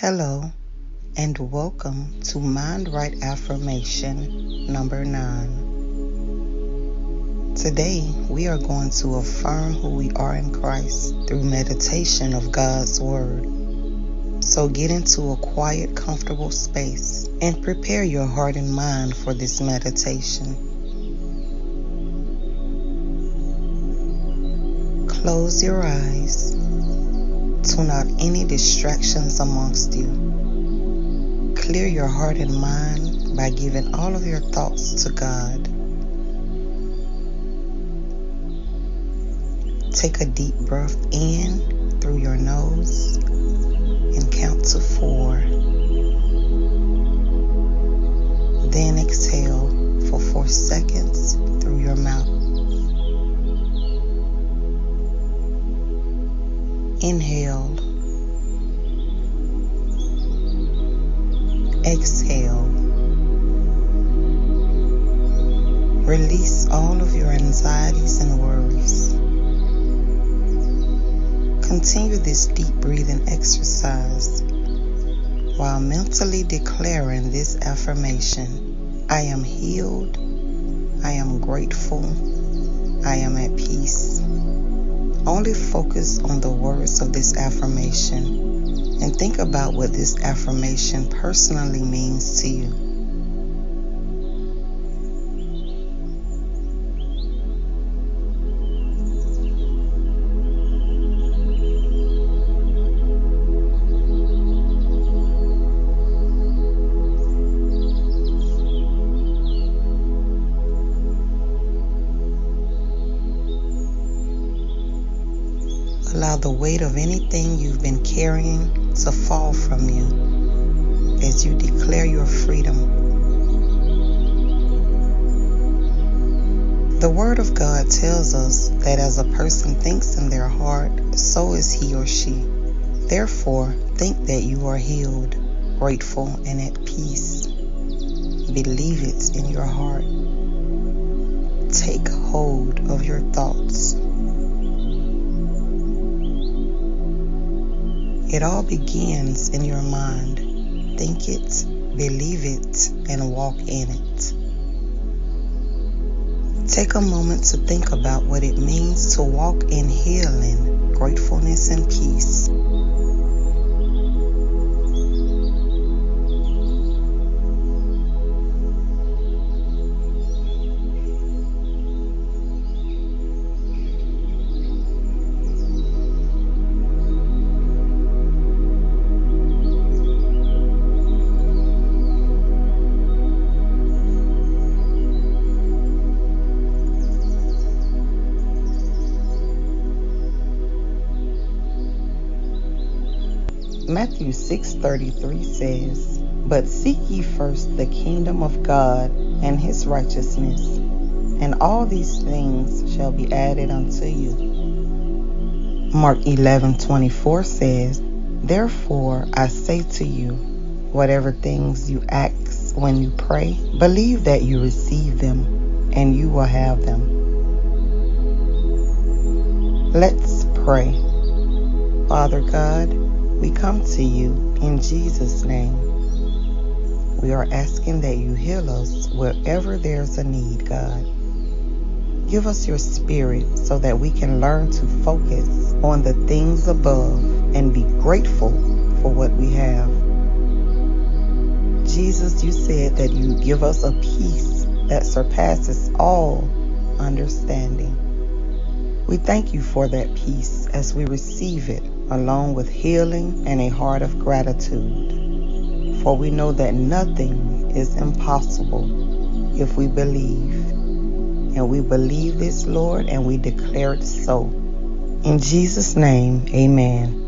Hello, and welcome to Mind Right Affirmation number nine. Today, we are going to affirm who we are in Christ through meditation of God's Word. So get into a quiet, comfortable space and prepare your heart and mind for this meditation. Close your eyes Tune out any distractions amongst you. Clear your heart and mind by giving all of your thoughts to God. Take a deep breath in through your nose and count to four. Then exhale for four seconds through your mouth. Inhale. Exhale. Release all of your anxieties and worries. Continue this deep breathing exercise while mentally declaring this affirmation I am healed, I am grateful, I am at peace. Only focus on the words of this affirmation and think about what this affirmation personally means to you. The weight of anything you've been carrying to fall from you as you declare your freedom. The Word of God tells us that as a person thinks in their heart, so is he or she. Therefore, think that you are healed, grateful, and at peace. Believe it in your heart. Take hold of your thoughts. It all begins in your mind. Think it, believe it, and walk in it. Take a moment to think about what it means to walk in healing, gratefulness, and peace. Matthew 6:33 says, "But seek ye first the kingdom of God and his righteousness, and all these things shall be added unto you." Mark 11:24 says, "Therefore I say to you, whatever things you ask when you pray, believe that you receive them, and you will have them." Let's pray. Father God, we come to you in Jesus' name. We are asking that you heal us wherever there's a need, God. Give us your spirit so that we can learn to focus on the things above and be grateful for what we have. Jesus, you said that you give us a peace that surpasses all understanding. We thank you for that peace as we receive it along with healing and a heart of gratitude. For we know that nothing is impossible if we believe. And we believe this, Lord, and we declare it so. In Jesus' name, amen.